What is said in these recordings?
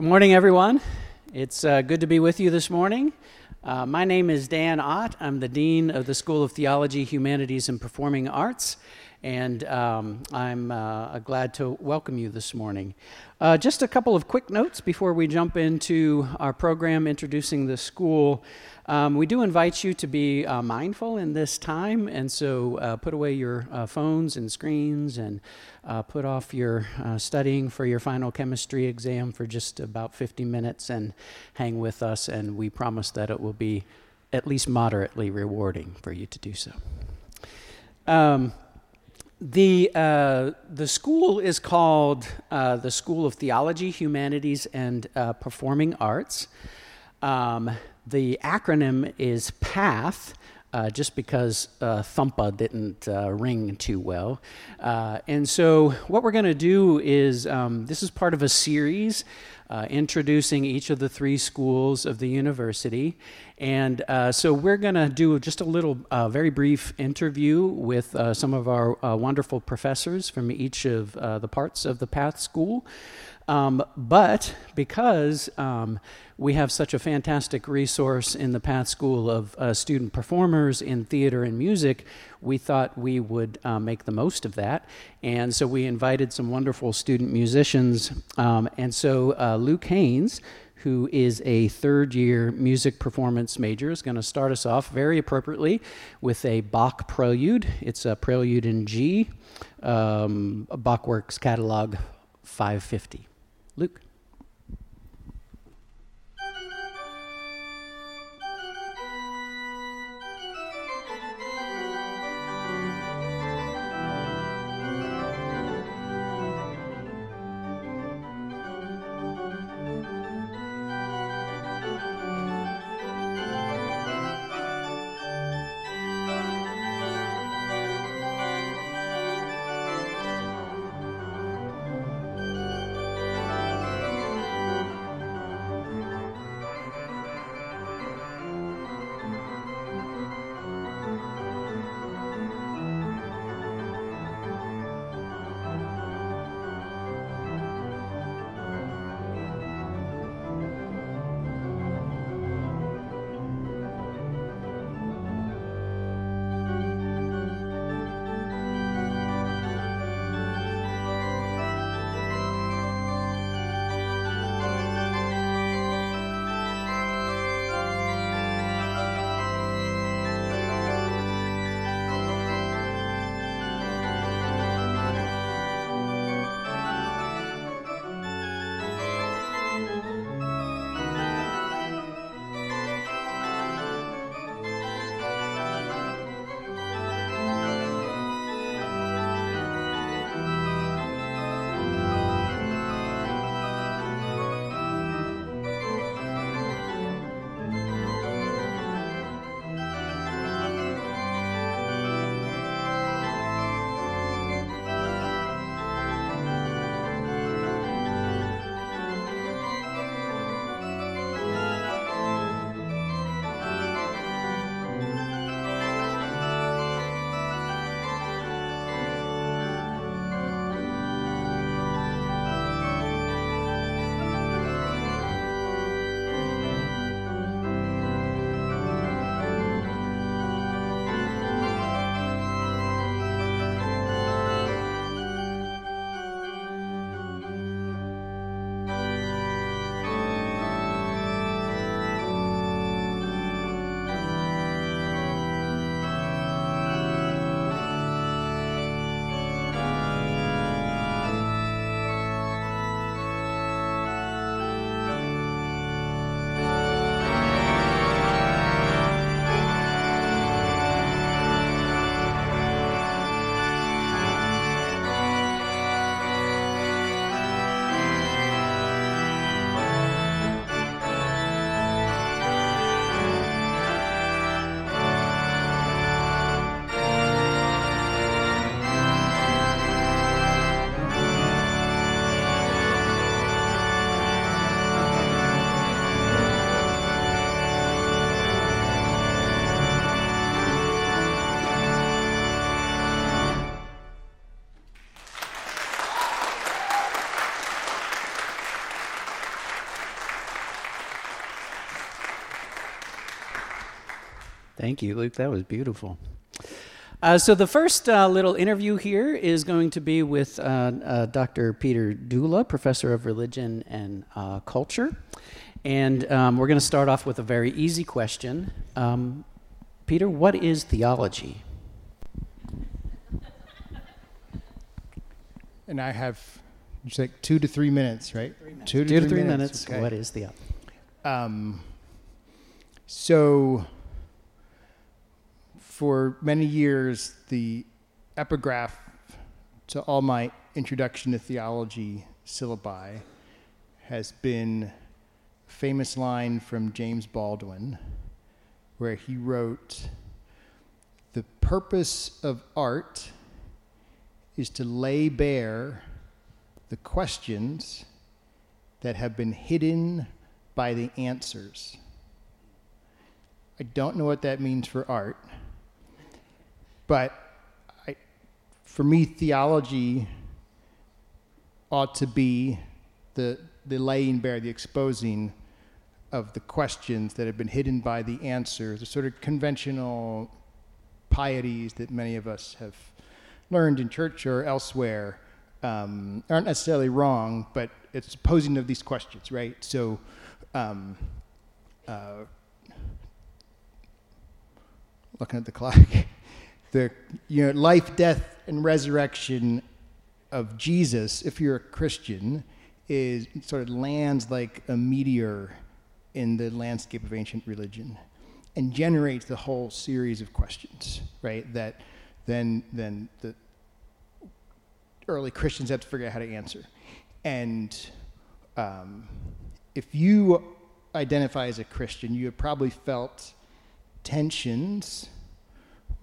Good morning, everyone. It's uh, good to be with you this morning. Uh, my name is Dan Ott. I'm the Dean of the School of Theology, Humanities, and Performing Arts, and um, I'm uh, glad to welcome you this morning. Uh, just a couple of quick notes before we jump into our program introducing the school. Um, we do invite you to be uh, mindful in this time, and so uh, put away your uh, phones and screens and uh, put off your studying for your final chemistry exam for just about 50 minutes and hang with us, and we promise that it will be at least moderately rewarding for you to do so. Um, the, uh, the school is called uh, the School of Theology, Humanities, and uh, Performing Arts. Um, the acronym is PATH, uh, just because uh, Thumpa didn't uh, ring too well. Uh, and so, what we're going to do is um, this is part of a series uh, introducing each of the three schools of the university. And uh, so, we're going to do just a little, very brief interview with some of our wonderful professors from each of the parts of the PATH school. Um, but because um, we have such a fantastic resource in the Path School of uh, student performers in theater and music, we thought we would uh, make the most of that. And so we invited some wonderful student musicians. Um, and so uh, Luke Haynes, who is a third year music performance major, is going to start us off very appropriately with a Bach prelude. It's a prelude in G, um, Bachworks catalog 550. Luke. Thank you, Luke. That was beautiful. Uh, so, the first uh, little interview here is going to be with uh, uh Dr. Peter Dula, professor of religion and uh, culture. And um, we're going to start off with a very easy question. Um, Peter, what is theology? And I have just like two to three minutes, right? Three minutes. Two to, two three, to three minutes. minutes. Okay. What is theology? Um, so, for many years, the epigraph to all my introduction to theology syllabi has been a famous line from James Baldwin where he wrote, The purpose of art is to lay bare the questions that have been hidden by the answers. I don't know what that means for art, but I, for me, theology ought to be the, the laying bare, the exposing of the questions that have been hidden by the answers, the sort of conventional pieties that many of us have learned in church or elsewhere um, aren't necessarily wrong, but it's posing of these questions, right? So, um, uh, looking at the clock, the you know life, death, and resurrection of Jesus, if you're a Christian, is sort of lands like a meteor in the landscape of ancient religion and generates the whole series of questions, right? That then then the early Christians have to figure out how to answer. And um, if you identify as a Christian, you have probably felt tensions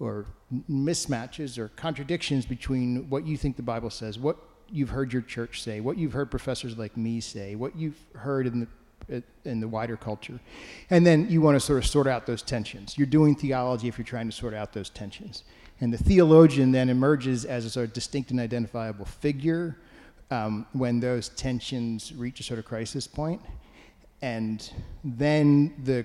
or mismatches or contradictions between what you think the Bible says, what you've heard your church say, what you've heard professors like me say, what you've heard in the in the wider culture. And then you want to sort of sort out those tensions. You're doing theology if you're trying to sort out those tensions. And the theologian then emerges as a sort of distinct and identifiable figure um, when those tensions reach a sort of crisis point. And then the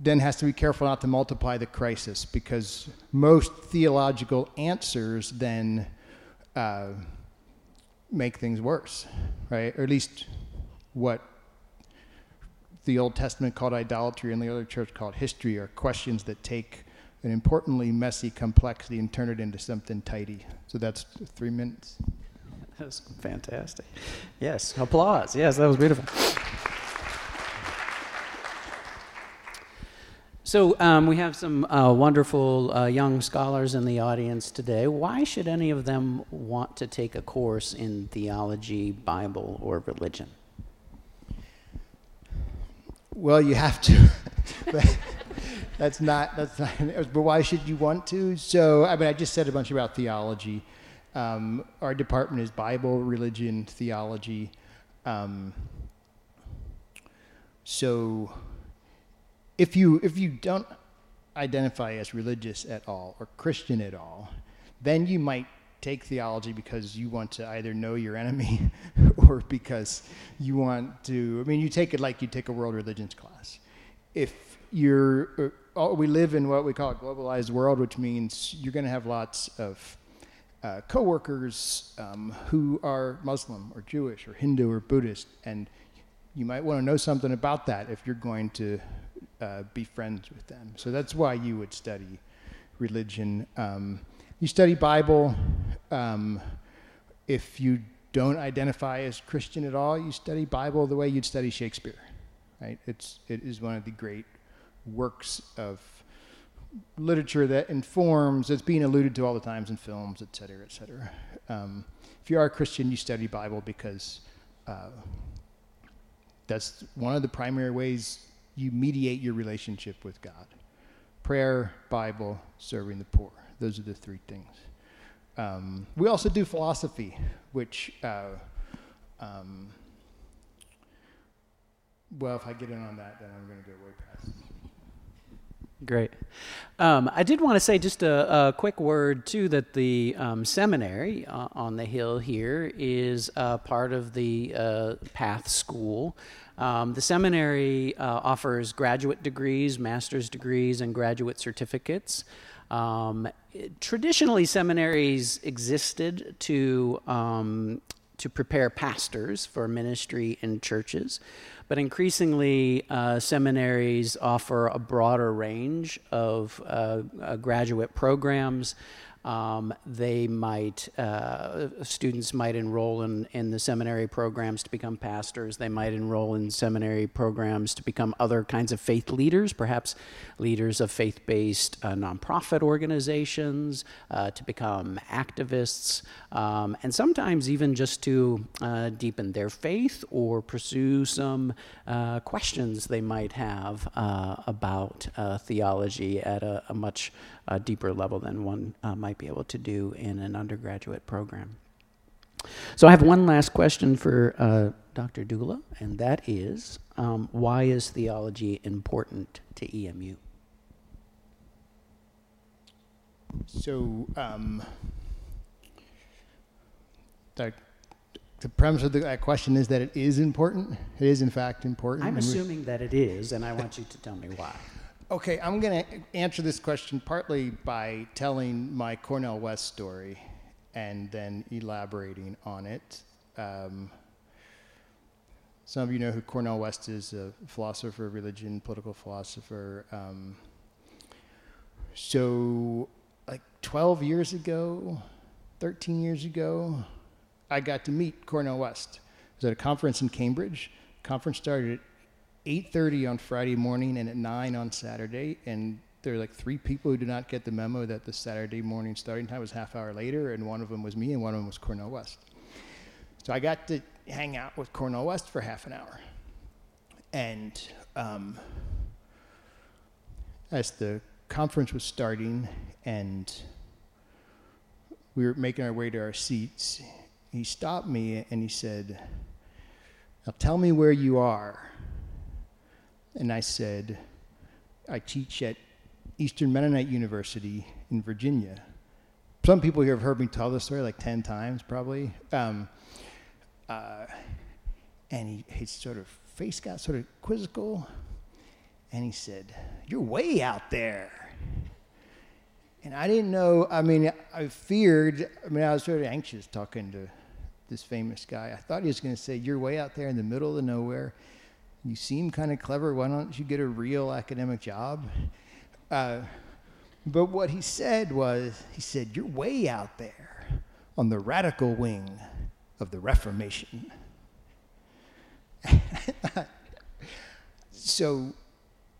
then has to be careful not to multiply the crisis because most theological answers then uh, make things worse, right? Or at least what the Old Testament called idolatry and the other church called history are questions that take an importantly messy complexity and turn it into something tidy. So that's three minutes. That's fantastic. Yes, applause. Yes, that was beautiful. So, um, we have some uh, wonderful uh, young scholars in the audience today. Why should any of them want to take a course in theology, Bible, or religion? Well, you have to. that's not. That's not. But why should you want to? So, I mean, I just said a bunch about theology. Um, our department is Bible, religion, theology. Um, so if you if you don't identify as religious at all or Christian at all, then you might take theology because you want to either know your enemy or because you want to I mean you take it like you take a world religions class. If you're uh, we live in what we call a globalized world, which means you're going to have lots of uh, coworkers um, who are Muslim or Jewish or Hindu or Buddhist, and you might want to know something about that if you're going to uh, be friends with them. So that's why you would study religion. Um, you study Bible. Um, if you don't identify as Christian at all, you study Bible the way you'd study Shakespeare. Right? It's it is one of the great works of literature that informs. It's being alluded to all the times in films, et cetera, et cetera. Um, if you are a Christian, you study Bible because uh, that's one of the primary ways you mediate your relationship with God. Prayer, Bible, serving the poor. Those are the three things. Um, we also do philosophy, which, uh, um, well, if I get in on that, then I'm going to go way past. Great. Um, I did want to say just a, a, quick word, too, that the um, seminary uh, on the hill here is uh, part of the uh, Path School. Um, the seminary uh, offers graduate degrees, master's degrees, and graduate certificates. Um, traditionally, seminaries existed to um, to prepare pastors for ministry in churches. But increasingly, uh, seminaries offer a broader range of uh, uh, graduate programs. Um, they might, uh, students might enroll in, in the seminary programs to become pastors. They might enroll in seminary programs to become other kinds of faith leaders, perhaps leaders of faith based uh, nonprofit organizations, uh, to become activists, um, and sometimes even just to uh, deepen their faith or pursue some uh, questions they might have uh, about theology at a, a much deeper level than one might be able to do in an undergraduate program. So I have one last question for uh, Dr. Dula, and that is um, why is theology important to EMU? So, um, the, the premise of the, that question is that it is important. It is, in fact, important. I'm assuming that it is, and I want you to tell me why. Okay, I'm going to answer this question partly by telling my Cornel West story and then elaborating on it. Um, some of you know who Cornel West is a philosopher of religion, political philosopher. Um, so, like 12 years ago, 13 years ago, I got to meet Cornel West. I was at a conference in Cambridge. Conference started 8.30 on Friday morning and at 9 on Saturday. And there were like three people who did not get the memo that the Saturday morning starting time was half hour later, and one of them was me, and one of them was Cornel West. So I got to hang out with Cornel West for half an hour. And um, as the conference was starting and we were making our way to our seats, he stopped me and he said, Now tell me where you are. And I said, I teach at Eastern Mennonite University in Virginia. Some people here have heard me tell this story like 10 times, probably. Um, uh, and he, his sort of face got sort of quizzical. And he said, You're way out there. And I didn't know, I mean, I feared, I mean, I was sort of anxious talking to this famous guy. I thought he was going to say, You're way out there in the middle of nowhere you seem kind of clever. Why don't you get a real academic job? Uh, but what he said was, he said, You're way out there on the radical wing of the Reformation. so,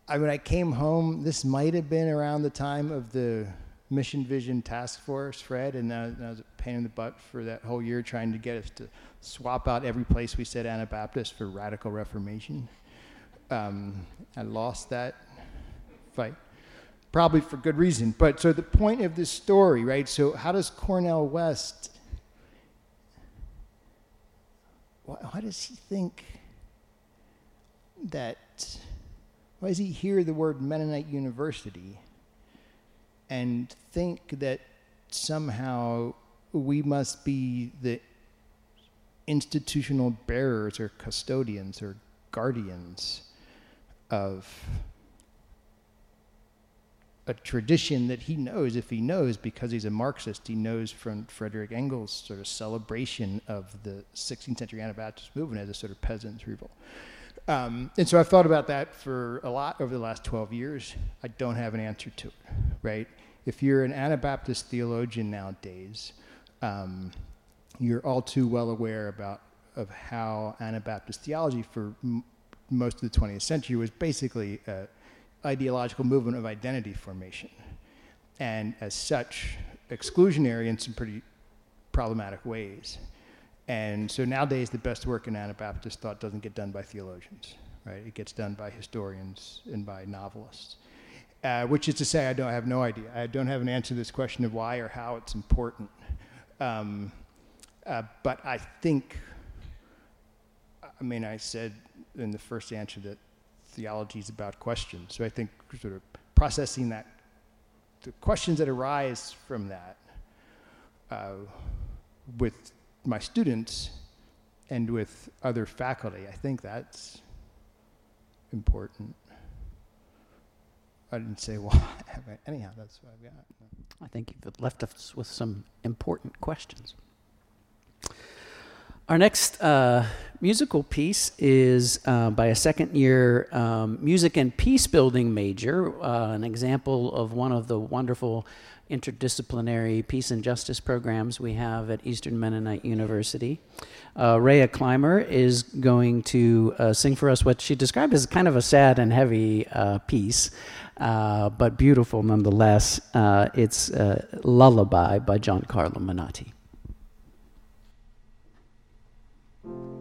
I mean, I came home, this might have been around the time of the Mission Vision Task Force, Fred, and I, I was a pain in the butt for that whole year trying to get us to swap out every place we said Anabaptist for radical Reformation. Um, I lost that fight, probably for good reason. But so the point of this story, right? So how does Cornel West? Why does he think that? Why does he hear the word Mennonite University? And think that somehow we must be the institutional bearers or custodians or guardians of a tradition that he knows if he knows because he's a marxist he knows from frederick engels sort of celebration of the 16th century anabaptist movement as a sort of peasant's revolt um, and so I've thought about that for a lot over the last 12 years. I don't have an answer to it, right? If you're an Anabaptist theologian nowadays, um, you're all too well aware about of how Anabaptist theology for m- most of the 20th century was basically an ideological movement of identity formation, and as such, exclusionary in some pretty problematic ways. And so nowadays, the best work in Anabaptist thought doesn't get done by theologians, right? It gets done by historians and by novelists. Uh, which is to say, I don't I have no idea. I don't have an answer to this question of why or how it's important. Um, uh, but I think, I mean, I said in the first answer that theology is about questions. So I think sort of processing that, the questions that arise from that uh, with my students and with other faculty, I think that's important. I didn't say why, anyhow, that's what I've got. I think you've left us with some important questions. Our next uh, musical piece is uh, by a second year um, music and peace building major, uh, an example of one of the wonderful interdisciplinary peace and justice programs we have at Eastern Mennonite University. Uh, Rhea Clymer is going to uh, sing for us what she described as kind of a sad and heavy uh, piece, uh, but beautiful nonetheless. Uh, it's uh, Lullaby by Giancarlo Thank you.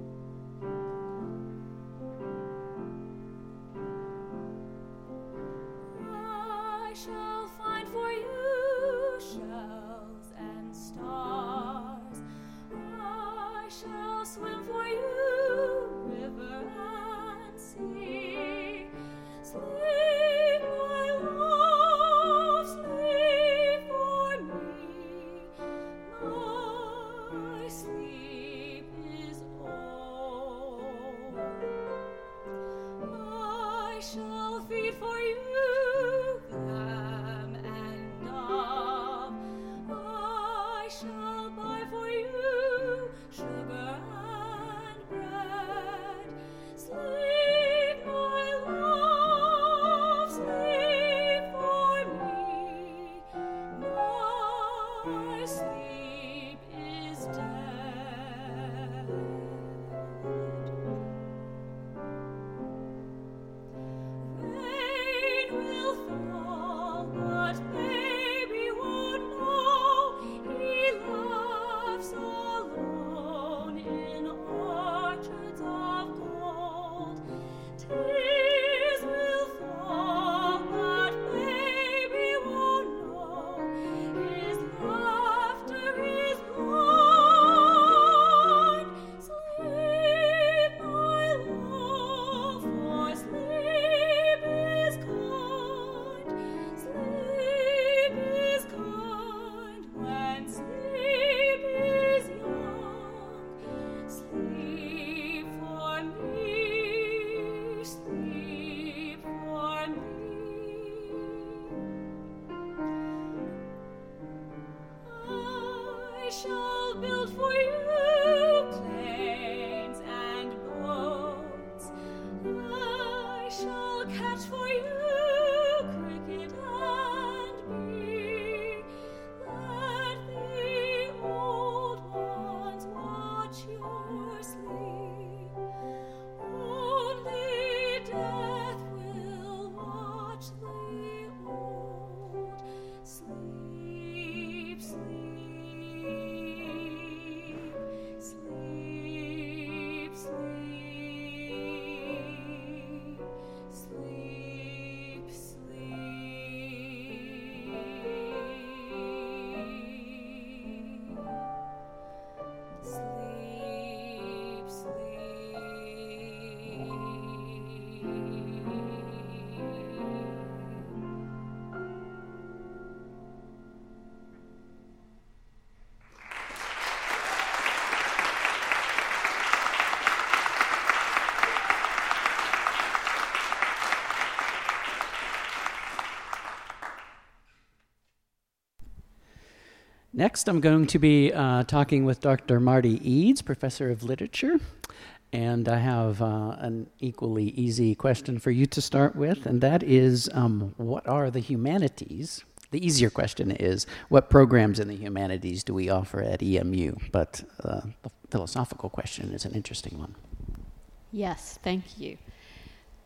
Menotti. Next, I'm going to be uh, talking with Dr. Marti Eads, professor of literature. And I have uh, an equally easy question for you to start with, and that is um, what are the humanities? The easier question is what programs in the humanities do we offer at EMU? But uh, the philosophical question is an interesting one. Yes, thank you.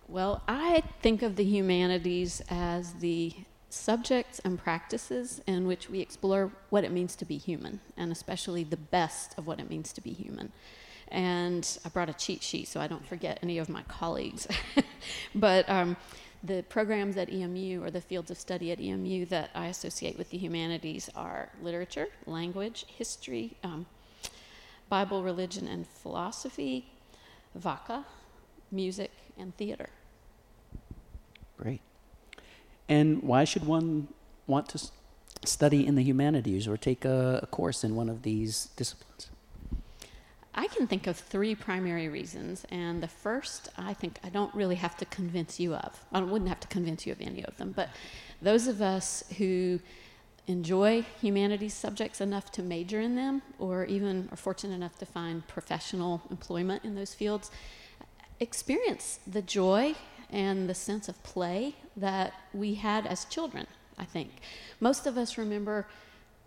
Well, I think of the humanities as the subjects and practices in which we explore what it means to be human, and especially the best of what it means to be human. And I brought a cheat sheet so I don't forget any of my colleagues. but um, the programs at EMU or the fields of study at EMU that I associate with the humanities are literature, language, history, um, Bible, religion, and philosophy, VACA, music, and theater. Great. And why should one want to study in the humanities or take a, a course in one of these disciplines? I can think of three primary reasons, and the first I think I don't really have to convince you of. I wouldn't have to convince you of any of them, but those of us who enjoy humanities subjects enough to major in them, or even are fortunate enough to find professional employment in those fields, experience the joy and the sense of play that we had as children, I think. Most of us remember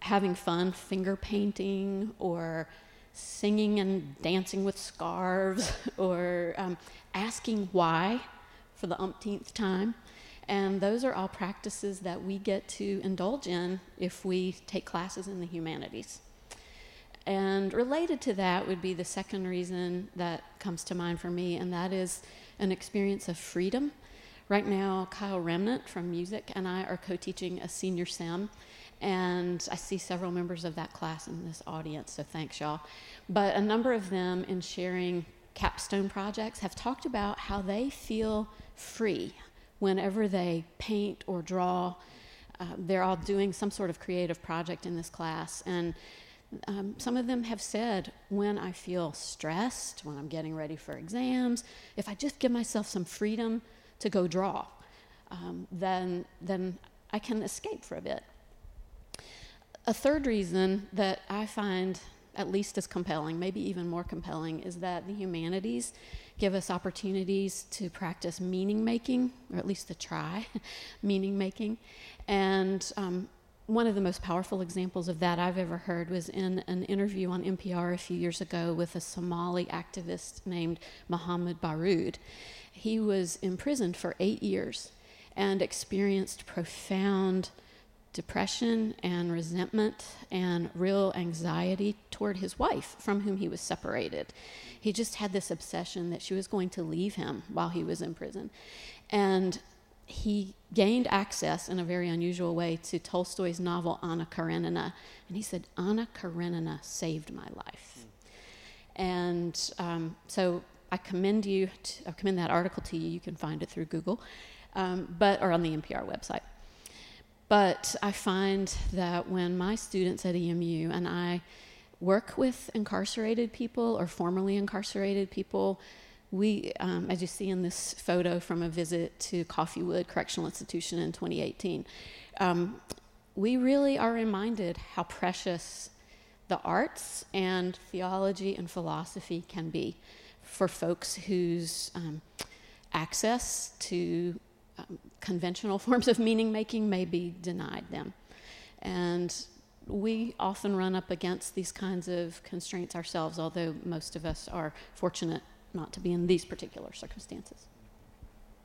having fun finger painting or singing and dancing with scarves or um, asking why for the umpteenth time. And those are all practices that we get to indulge in if we take classes in the humanities. And related to that would be the second reason that comes to mind for me, and that is an experience of freedom. Right now, Kyle Remnant from music and I are co teaching a senior sem, and I see several members of that class in this audience, so thanks, y'all. But a number of them, in sharing capstone projects, have talked about how they feel free whenever they paint or draw. Uh, they're all doing some sort of creative project in this class, and um, some of them have said, when I feel stressed, when I'm getting ready for exams, if I just give myself some freedom to go draw, um, then, then I can escape for a bit. A third reason that I find at least as compelling, maybe even more compelling, is that the humanities give us opportunities to practice meaning making, or at least to try meaning making. And um, one of the most powerful examples of that I've ever heard was in an interview on NPR a few years ago with a Somali activist named Mohamed Barud. He was imprisoned for eight years and experienced profound depression and resentment and real anxiety toward his wife, from whom he was separated. He just had this obsession that she was going to leave him while he was in prison. And he gained access in a very unusual way to Tolstoy's novel Anna Karenina, and he said, Anna Karenina saved my life. And um, so I commend you, to, I commend that article to you. You can find it through Google, um, but or on the NPR website. But I find that when my students at EMU and I work with incarcerated people or formerly incarcerated people, we, um, as you see in this photo from a visit to Coffeewood Correctional Institution in 2018, um, we really are reminded how precious the arts and theology and philosophy can be for folks whose um, access to um, conventional forms of meaning making may be denied them. And we often run up against these kinds of constraints ourselves, although most of us are fortunate not to be in these particular circumstances.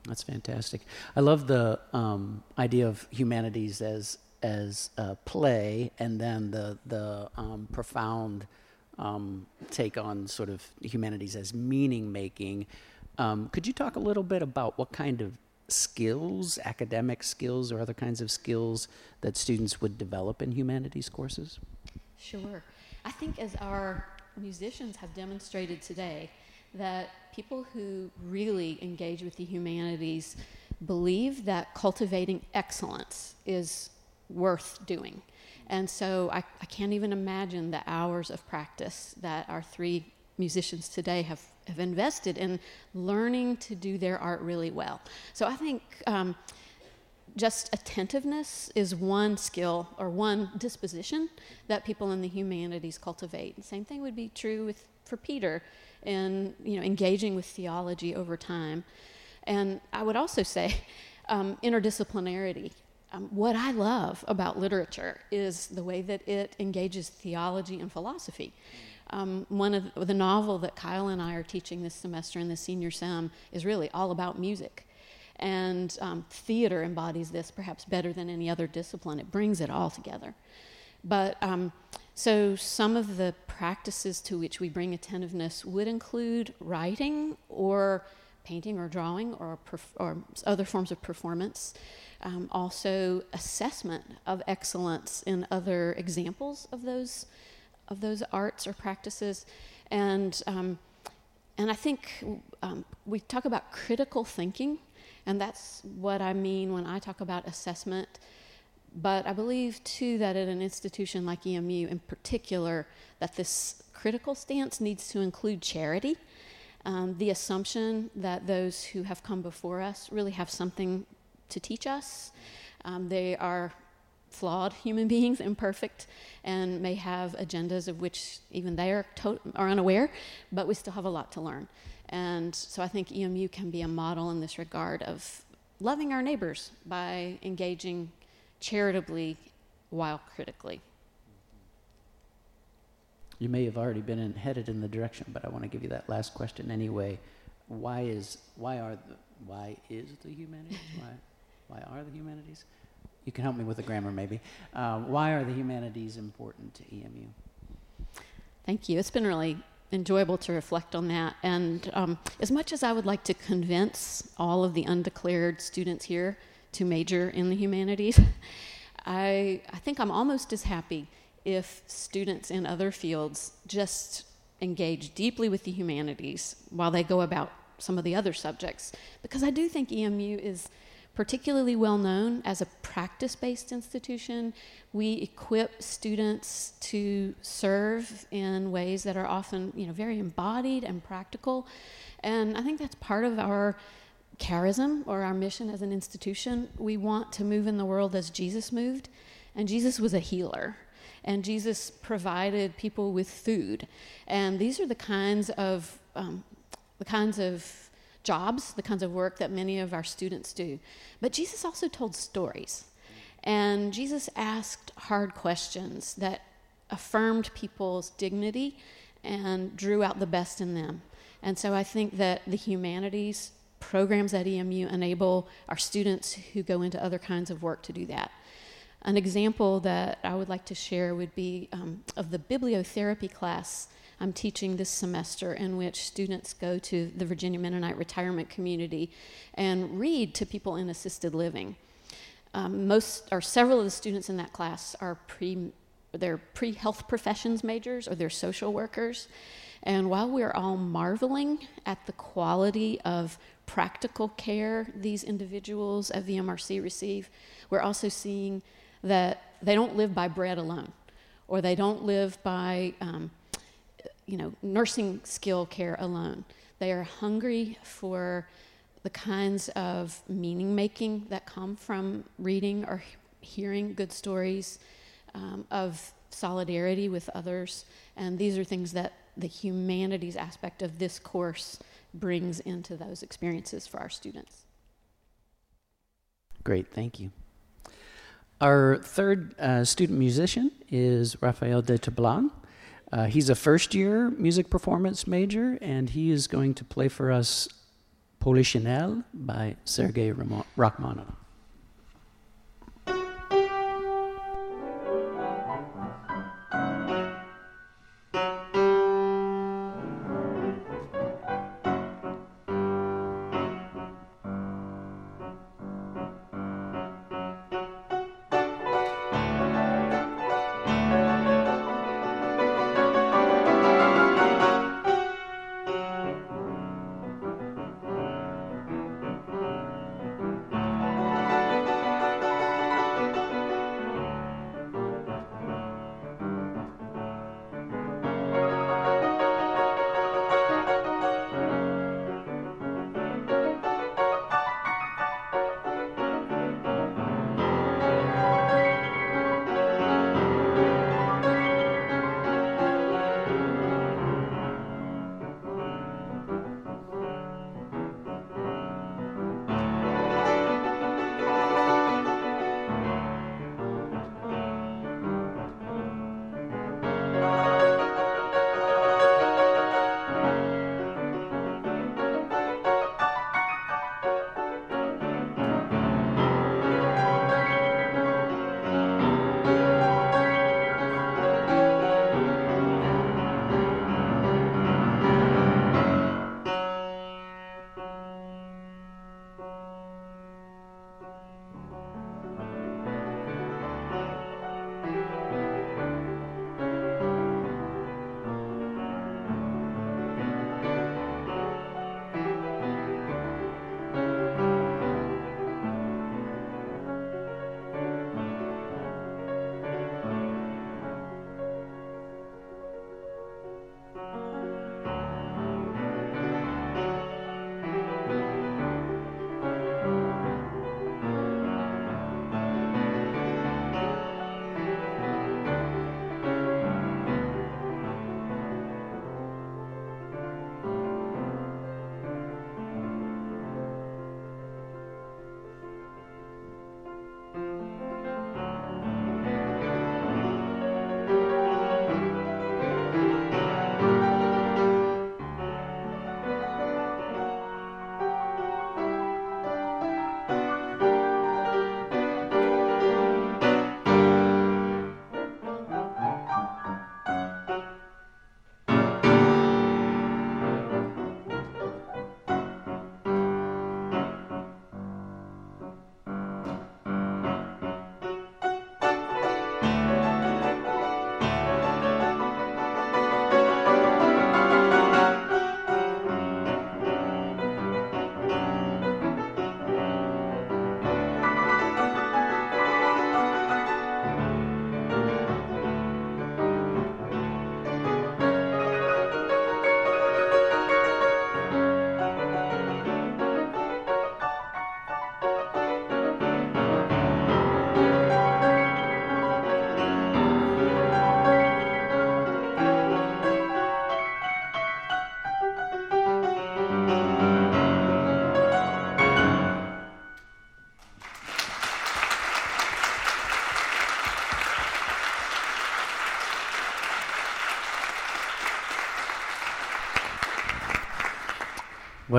That's fantastic. I love the um, idea of humanities as as play, and then the the um, profound um, take on sort of humanities as meaning making. Um, could you talk a little bit about what kind of skills, academic skills, or other kinds of skills that students would develop in humanities courses? Sure. I think as our musicians have demonstrated today, that people who really engage with the humanities believe that cultivating excellence is worth doing. And so I, I, can't even imagine the hours of practice that our three musicians today have, have invested in learning to do their art really well. So I think um, just attentiveness is one skill or one disposition that people in the humanities cultivate. The same thing would be true with, for Peter and you know engaging with theology over time. And I would also say um, interdisciplinarity. Um, what I love about literature is the way that it engages theology and philosophy. Um, one of the, the novel that Kyle and I are teaching this semester in the senior sem is really all about music. And um, theater embodies this perhaps better than any other discipline. It brings it all together. But um, so, some of the practices to which we bring attentiveness would include writing or painting or drawing or, perf- or other forms of performance. Um, also, assessment of excellence in other examples of those of those arts or practices, and um, and I think um, we talk about critical thinking, And that's what I mean when I talk about assessment. But I believe too that at an institution like EMU in particular, that this critical stance needs to include charity. Um, the assumption that those who have come before us really have something to teach us. Um, they are flawed human beings, imperfect, and may have agendas of which even they are, to- are unaware, but we still have a lot to learn. And so I think EMU can be a model in this regard of loving our neighbors by engaging charitably while critically. You may have already been in, headed in the direction, but I want to give you that last question anyway. Why is why are the why is the humanities why why are the humanities? You can help me with the grammar maybe. Uh, why are the humanities important to EMU? Thank you. It's been really enjoyable to reflect on that. And um, as much as I would like to convince all of the undeclared students here to major in the humanities, I, I think I'm almost as happy if students in other fields just engage deeply with the humanities while they go about some of the other subjects. Because I do think EMU is particularly well known as a practice based institution. We equip students to serve in ways that are often you know, very embodied and practical. And I think that's part of our charism or our mission as an institution. We want to move in the world as Jesus moved, and Jesus was a healer. And Jesus provided people with food, and these are the kinds of um, the kinds of jobs, the kinds of work that many of our students do. But Jesus also told stories. And Jesus asked hard questions that affirmed people's dignity and drew out the best in them. And so I think that the humanities programs at EMU enable our students who go into other kinds of work to do that. An example that I would like to share would be um, of the bibliotherapy class I'm teaching this semester, in which students go to the Virginia Mennonite retirement community and read to people in assisted living. Um, most or several of the students in that class are pre they're pre health professions majors or they're social workers. And while we're all marveling at the quality of practical care these individuals at VMRC receive, we're also seeing that they don't live by bread alone, or they don't live by um, you know, nursing skill care alone. They are hungry for the kinds of meaning making that come from reading or hearing good stories um, of solidarity with others. And these are things that the humanities aspect of this course brings into those experiences for our students. Great, thank you. Our third uh, student musician is Rafael de Tablan. Uh, he's a first year music performance major, and he is going to play for us Polichinelle by Sergei Rachmaninoff.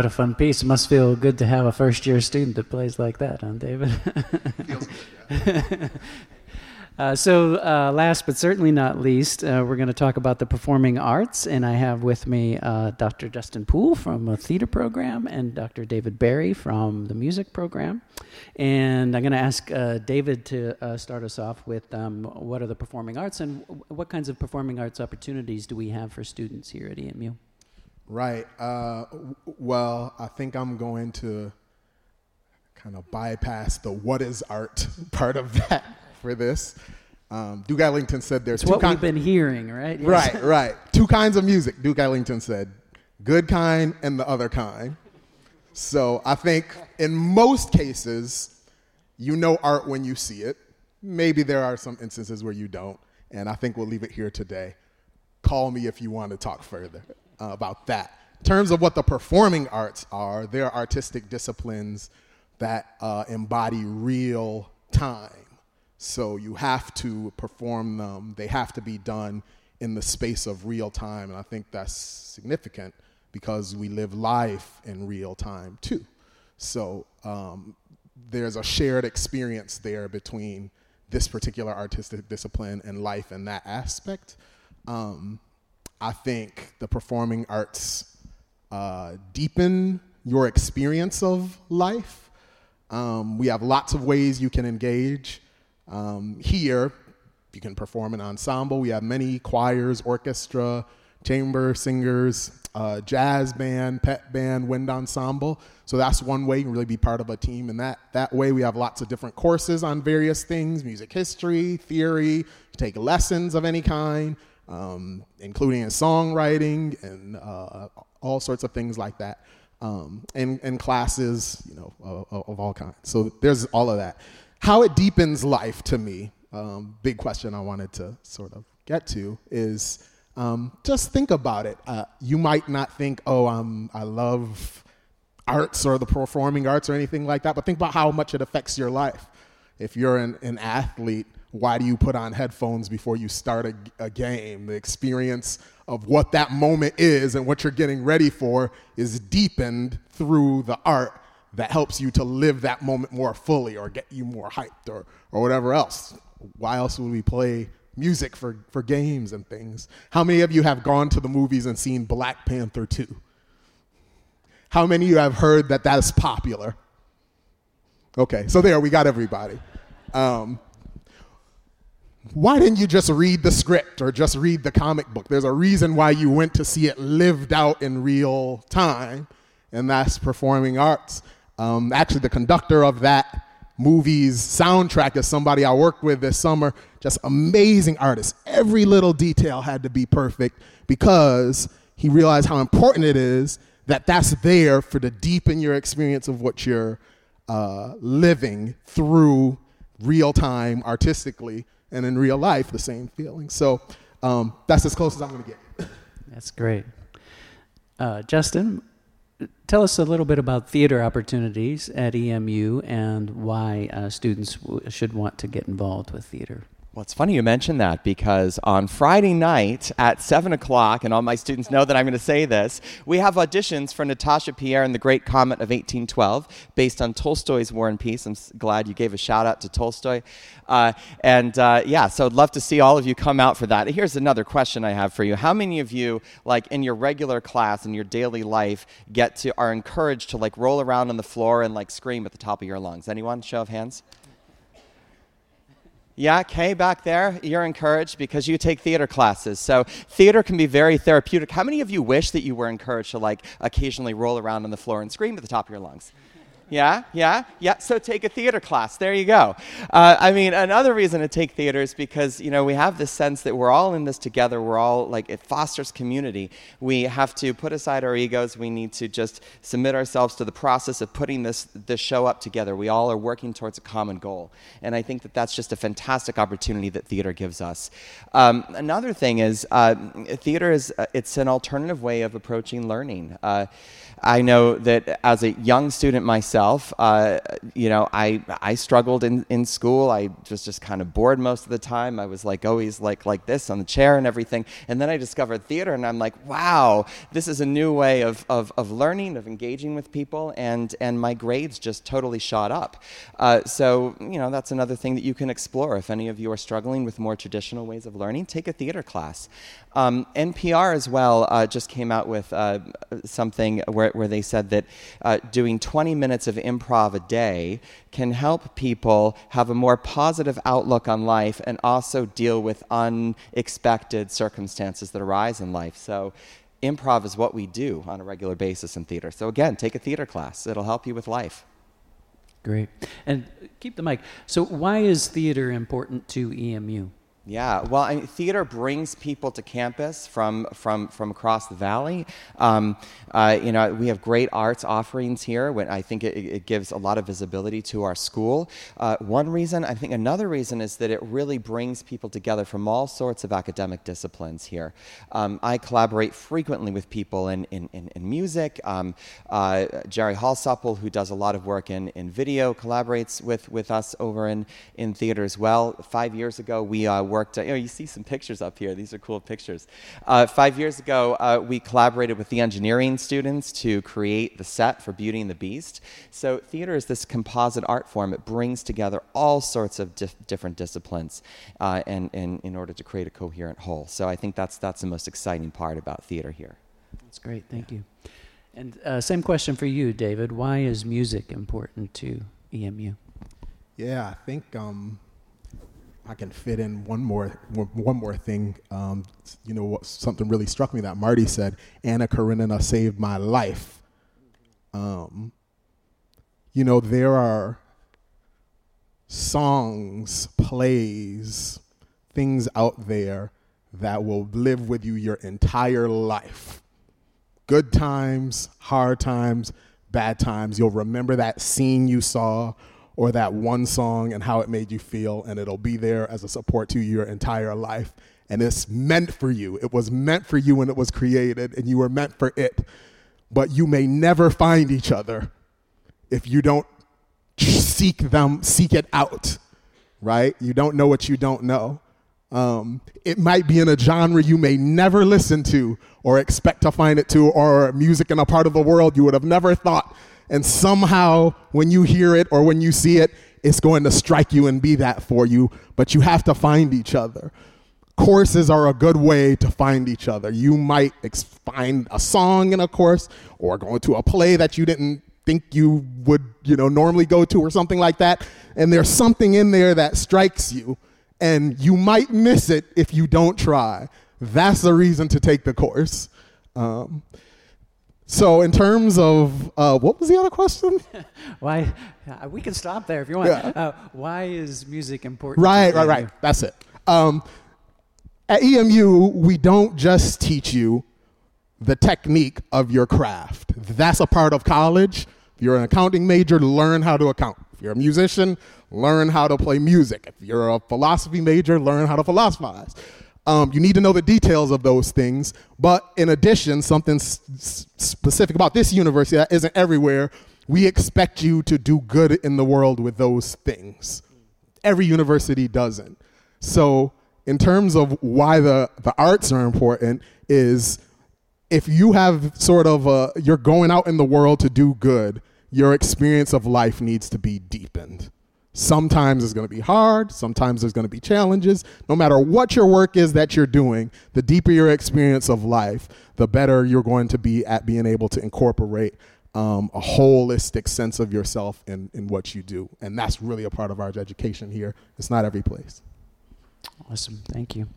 What a fun piece. It must feel good to have a first year student that plays like that, huh, David? Feels good, yeah. Uh, so, uh, last but certainly not least, uh, we're going to talk about the performing arts, and I have with me uh, Dr. Justin Poole from a theater program and Dr. David Barry from the music program. And I'm going to ask uh, David to uh, start us off with um, what are the performing arts and what kinds of performing arts opportunities do we have for students here at EMU? Right. Uh, well, I think I'm going to kind of bypass the what is art part of that for this. Um, Duke Ellington said there's It's two what we've been hearing, right? Yes. Right, right. Two kinds of music. Duke Ellington said, good kind and the other kind. So I think in most cases, you know art when you see it. Maybe there are some instances where you don't, and I think we'll leave it here today. Call me if you want to talk further uh, about that. In terms of what the performing arts are, they're artistic disciplines that uh, embody real time. So you have to perform them, they have to be done in the space of real time, and I think that's significant because we live life in real time too. So um, there's a shared experience there between this particular artistic discipline and life in that aspect. Um, I think the performing arts uh, deepen your experience of life. Um, we have lots of ways you can engage. Um, here, you can perform an ensemble. We have many choirs, orchestra, chamber singers, uh, jazz band, pep band, wind ensemble. So that's one way you can really be part of a team. And that, that way, we have lots of different courses on various things music history, theory, take lessons of any kind, um, including in songwriting and uh, all sorts of things like that. Um, and, and classes, you know, of, of all kinds. So there's all of that. How it deepens life to me, um, big question I wanted to sort of get to is um, just think about it. Uh, you might not think, oh, um, I love arts or the performing arts or anything like that, but think about how much it affects your life. If you're an, an athlete, why do you put on headphones before you start a, a game? The experience of what that moment is and what you're getting ready for is deepened through the art that helps you to live that moment more fully or get you more hyped or, or whatever else. Why else would we play music for, for games and things? How many of you have gone to the movies and seen Black Panther 2? How many of you have heard that that is popular? Okay, so there, we got everybody. Um, why didn't you just read the script or just read the comic book? There's a reason why you went to see it lived out in real time, and that's performing arts. Um, actually, the conductor of that movie's soundtrack is somebody I worked with this summer. Just amazing artist. Every little detail had to be perfect because he realized how important it is that that's there for to deepen your experience of what you're uh, living through real time artistically and in real life the same feeling so um, that's as close as i'm going to get That's great. Uh, Justin, tell us a little bit about theater opportunities at EMU and why uh, students w- should want to get involved with theater. Well, it's funny you mention that because on Friday night at 7 o'clock, and all my students know that I'm going to say this, we have auditions for Natasha Pierre and the Great Comet of 1812, based on Tolstoy's War and Peace. I'm glad you gave a shout out to Tolstoy. Uh, and uh, yeah, so I'd love to see all of you come out for that. Here's another question I have for you How many of you, like in your regular class, in your daily life, get to, are encouraged to like roll around on the floor and like scream at the top of your lungs? Anyone? Show of hands. Yeah, Kay back there, you're encouraged because you take theater classes. So theater can be very therapeutic. How many of you wish that you were encouraged to like occasionally roll around on the floor and scream at the top of your lungs? Yeah, yeah, yeah. So take a theater class. There you go. Uh, I mean, another reason to take theater is because you know we have this sense that we're all in this together. We're all like it fosters community. We have to put aside our egos. We need to just submit ourselves to the process of putting this this show up together. We all are working towards a common goal, and I think that that's just a fantastic opportunity that theater gives us. Um, another thing is uh, theater is uh, it's an alternative way of approaching learning. I know that as a young student myself myself, uh, you know, I I struggled in, in school. I was just kind of bored most of the time. I was like always like like this on the chair and everything. And then I discovered theater, and I'm like, wow, this is a new way of of, of learning, of engaging with people, and and my grades just totally shot up. Uh, so you know, that's another thing that you can explore if any of you are struggling with more traditional ways of learning. Take a theater class. Um, NPR as well uh, just came out with uh, something where, where they said that uh, doing 20 minutes of improv a day can help people have a more positive outlook on life and also deal with unexpected circumstances that arise in life. So, improv is what we do on a regular basis in theater. So, again, take a theater class, it'll help you with life. Great. And keep the mic. So, why is theater important to EMU? Yeah, well, I mean, theater brings people to campus from from from across the valley. Um, uh, you know, we have great arts offerings here. When I think it, it gives a lot of visibility to our school. Uh, one reason, I think, another reason is that it really brings people together from all sorts of academic disciplines here. Um, I collaborate frequently with people in in, in, in music. Um, uh, Jerry Holsopple, who does a lot of work in, in video, collaborates with with us over in in theater as well. Five years ago, we uh, worked, you know, you see some pictures up here. These are cool pictures. Uh, five years ago, uh, we collaborated with the engineering students to create the set for Beauty and the Beast. So, theater is this composite art form. It brings together all sorts of dif- different disciplines uh, and, and in order to create a coherent whole. So, I think that's, that's the most exciting part about theater here. That's great. Thank you. And uh, same question for you, David. Why is music important to EMU? Yeah, I think um, I can fit in one more one more thing. Um, you know, something really struck me that Marti said, "Anna Karenina saved my life." Um, you know, there are songs, plays, things out there that will live with you your entire life. Good times, hard times, bad times. You'll remember that scene you saw or that one song and how it made you feel, and it'll be there as a support to your entire life. And it's meant for you. It was meant for you when it was created, and you were meant for it. But you may never find each other if you don't seek them, seek it out, right? You don't know what you don't know. Um, it might be in a genre you may never listen to or expect to find it to, or music in a part of the world you would have never thought and somehow, when you hear it or when you see it, it's going to strike you and be that for you, but you have to find each other. Courses are a good way to find each other. You might ex- find a song in a course or go to a play that you didn't think you would, you know, normally go to or something like that, and there's something in there that strikes you, and you might miss it if you don't try. That's the reason to take the course. Um, so, in terms of uh, what was the other question? why uh, we can stop there if you want. Yeah. Uh, why is music important? Right, right, right. That's it. Um, at EMU, we don't just teach you the technique of your craft. That's a part of college. If you're an accounting major, learn how to account. If you're a musician, learn how to play music. If you're a philosophy major, learn how to philosophize. Um, you need to know the details of those things. But in addition, something s- specific about this university that isn't everywhere, we expect you to do good in the world with those things. Every university doesn't. So, in terms of why the, the arts are important, is if you have sort of a, you're going out in the world to do good, your experience of life needs to be deepened. Sometimes it's going to be hard. Sometimes there's going to be challenges. No matter what your work is that you're doing, the deeper your experience of life, the better you're going to be at being able to incorporate um, a holistic sense of yourself in, in what you do. And that's really a part of our education here. It's not every place. Awesome, thank you.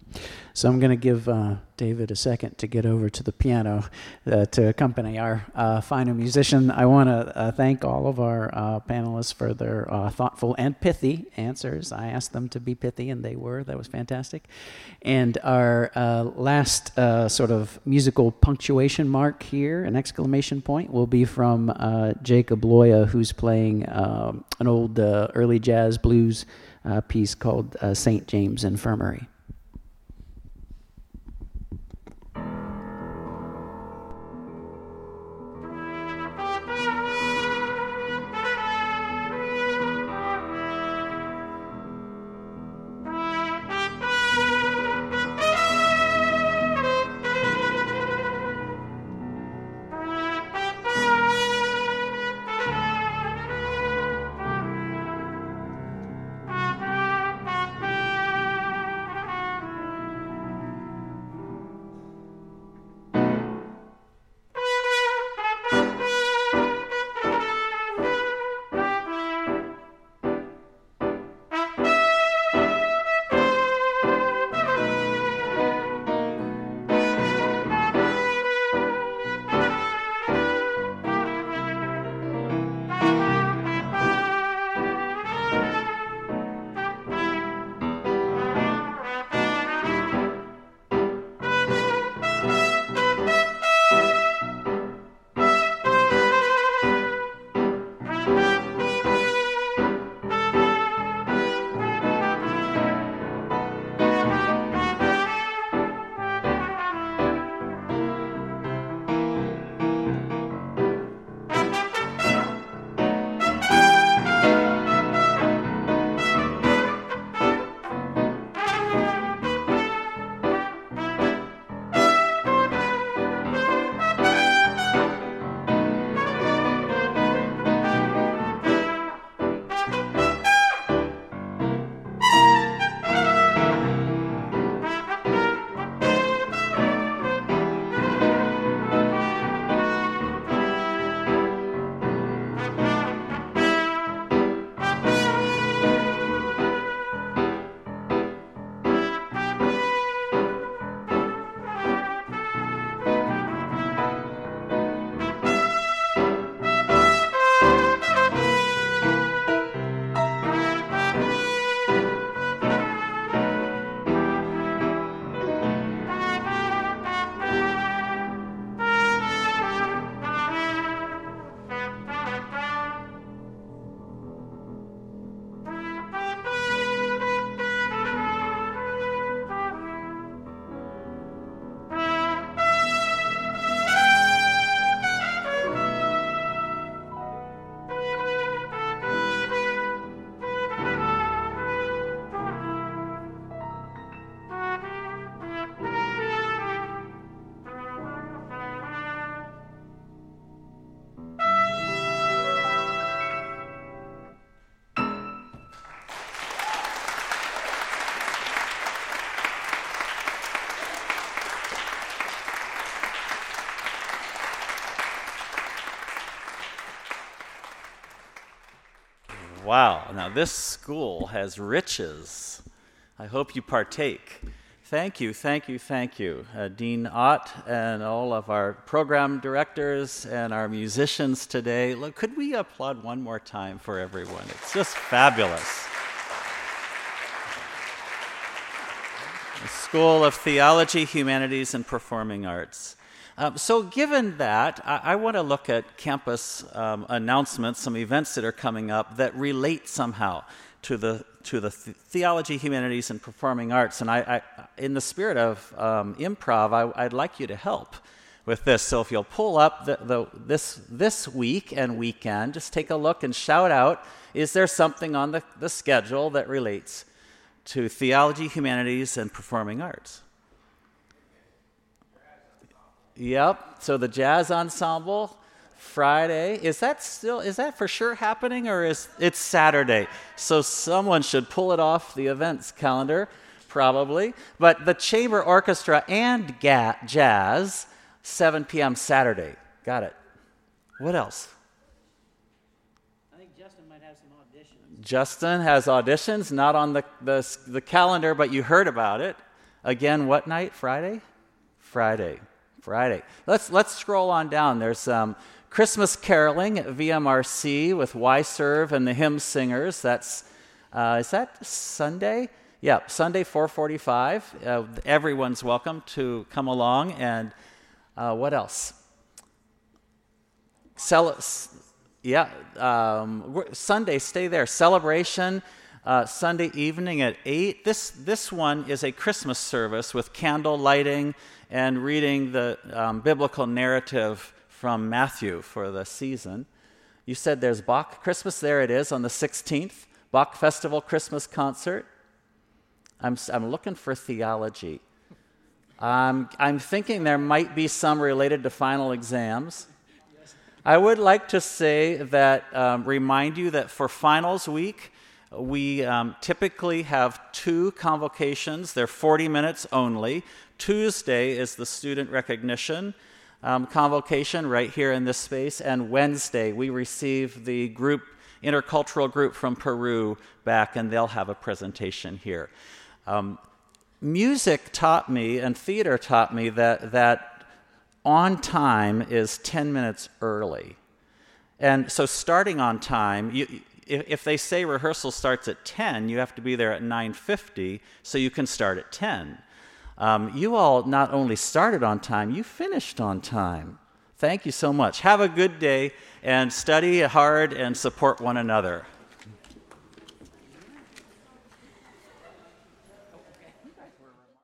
So I'm going to give uh, David a second to get over to the piano uh, to accompany our uh, final musician. I want to uh, thank all of our uh, panelists for their uh, thoughtful and pithy answers. I asked them to be pithy, and they were. That was fantastic. And our last sort of musical punctuation mark here, an exclamation point, will be from Jacob Loya, who's playing um, an old early jazz blues uh, piece called uh, St. James Infirmary. Wow. Now, this school has riches. I hope you partake. Thank you, thank you, thank you, uh, Dean Ott and all of our program directors and our musicians today. Look, could we applaud one more time for everyone? It's just fabulous. The School of Theology, Humanities, and Performing Arts. Um, so, given that, I, I want to look at campus um, announcements, some events that are coming up that relate somehow to the to the th- theology, humanities, and performing arts. And I, I in the spirit of um, improv, I, would like you to help with this. So, if you'll pull up the, the, this this week and weekend, just take a look and shout out: Is there something on the, the schedule that relates to theology, humanities, and performing arts? Yep. So the jazz ensemble Friday. Is that still is that for sure happening or is it's Saturday? So someone should pull it off the events calendar probably. But the chamber orchestra and ga- jazz 7 p.m. Saturday. Got it. What else? I think Justin might have some auditions. Justin has auditions, not on the, the, the calendar, but you heard about it. Again, what night? Friday? Friday. Friday. Let's, let's scroll on down. There's um, Christmas caroling at VMRC with Y Serve and the hymn singers. That's, uh, is that Sunday? Yeah, Sunday 445. Uh, everyone's welcome to come along. And uh, what else? Cel- yeah, um, Sunday, stay there. Celebration. Uh, Sunday evening at 8. This, this one is a Christmas service with candle lighting and reading the um, biblical narrative from Matthew for the season. You said there's Bach Christmas, there it is on the 16th, Bach Festival Christmas concert. I'm, I'm looking for theology. Um, I'm thinking there might be some related to final exams. I would like to say that, um, remind you that for finals week, we um, typically have two convocations. They're 40 minutes only. Tuesday is the student recognition um, convocation right here in this space, and Wednesday we receive the group intercultural group from Peru back, and they'll have a presentation here. Um, music taught me, and theater taught me that that on time is 10 minutes early. And so starting on time, you, if, they say rehearsal starts at 10, you have to be there at 9:50 so you can start at 10. Um, you all not only started on time, you finished on time. Thank you so much. Have a good day and study hard and support one another.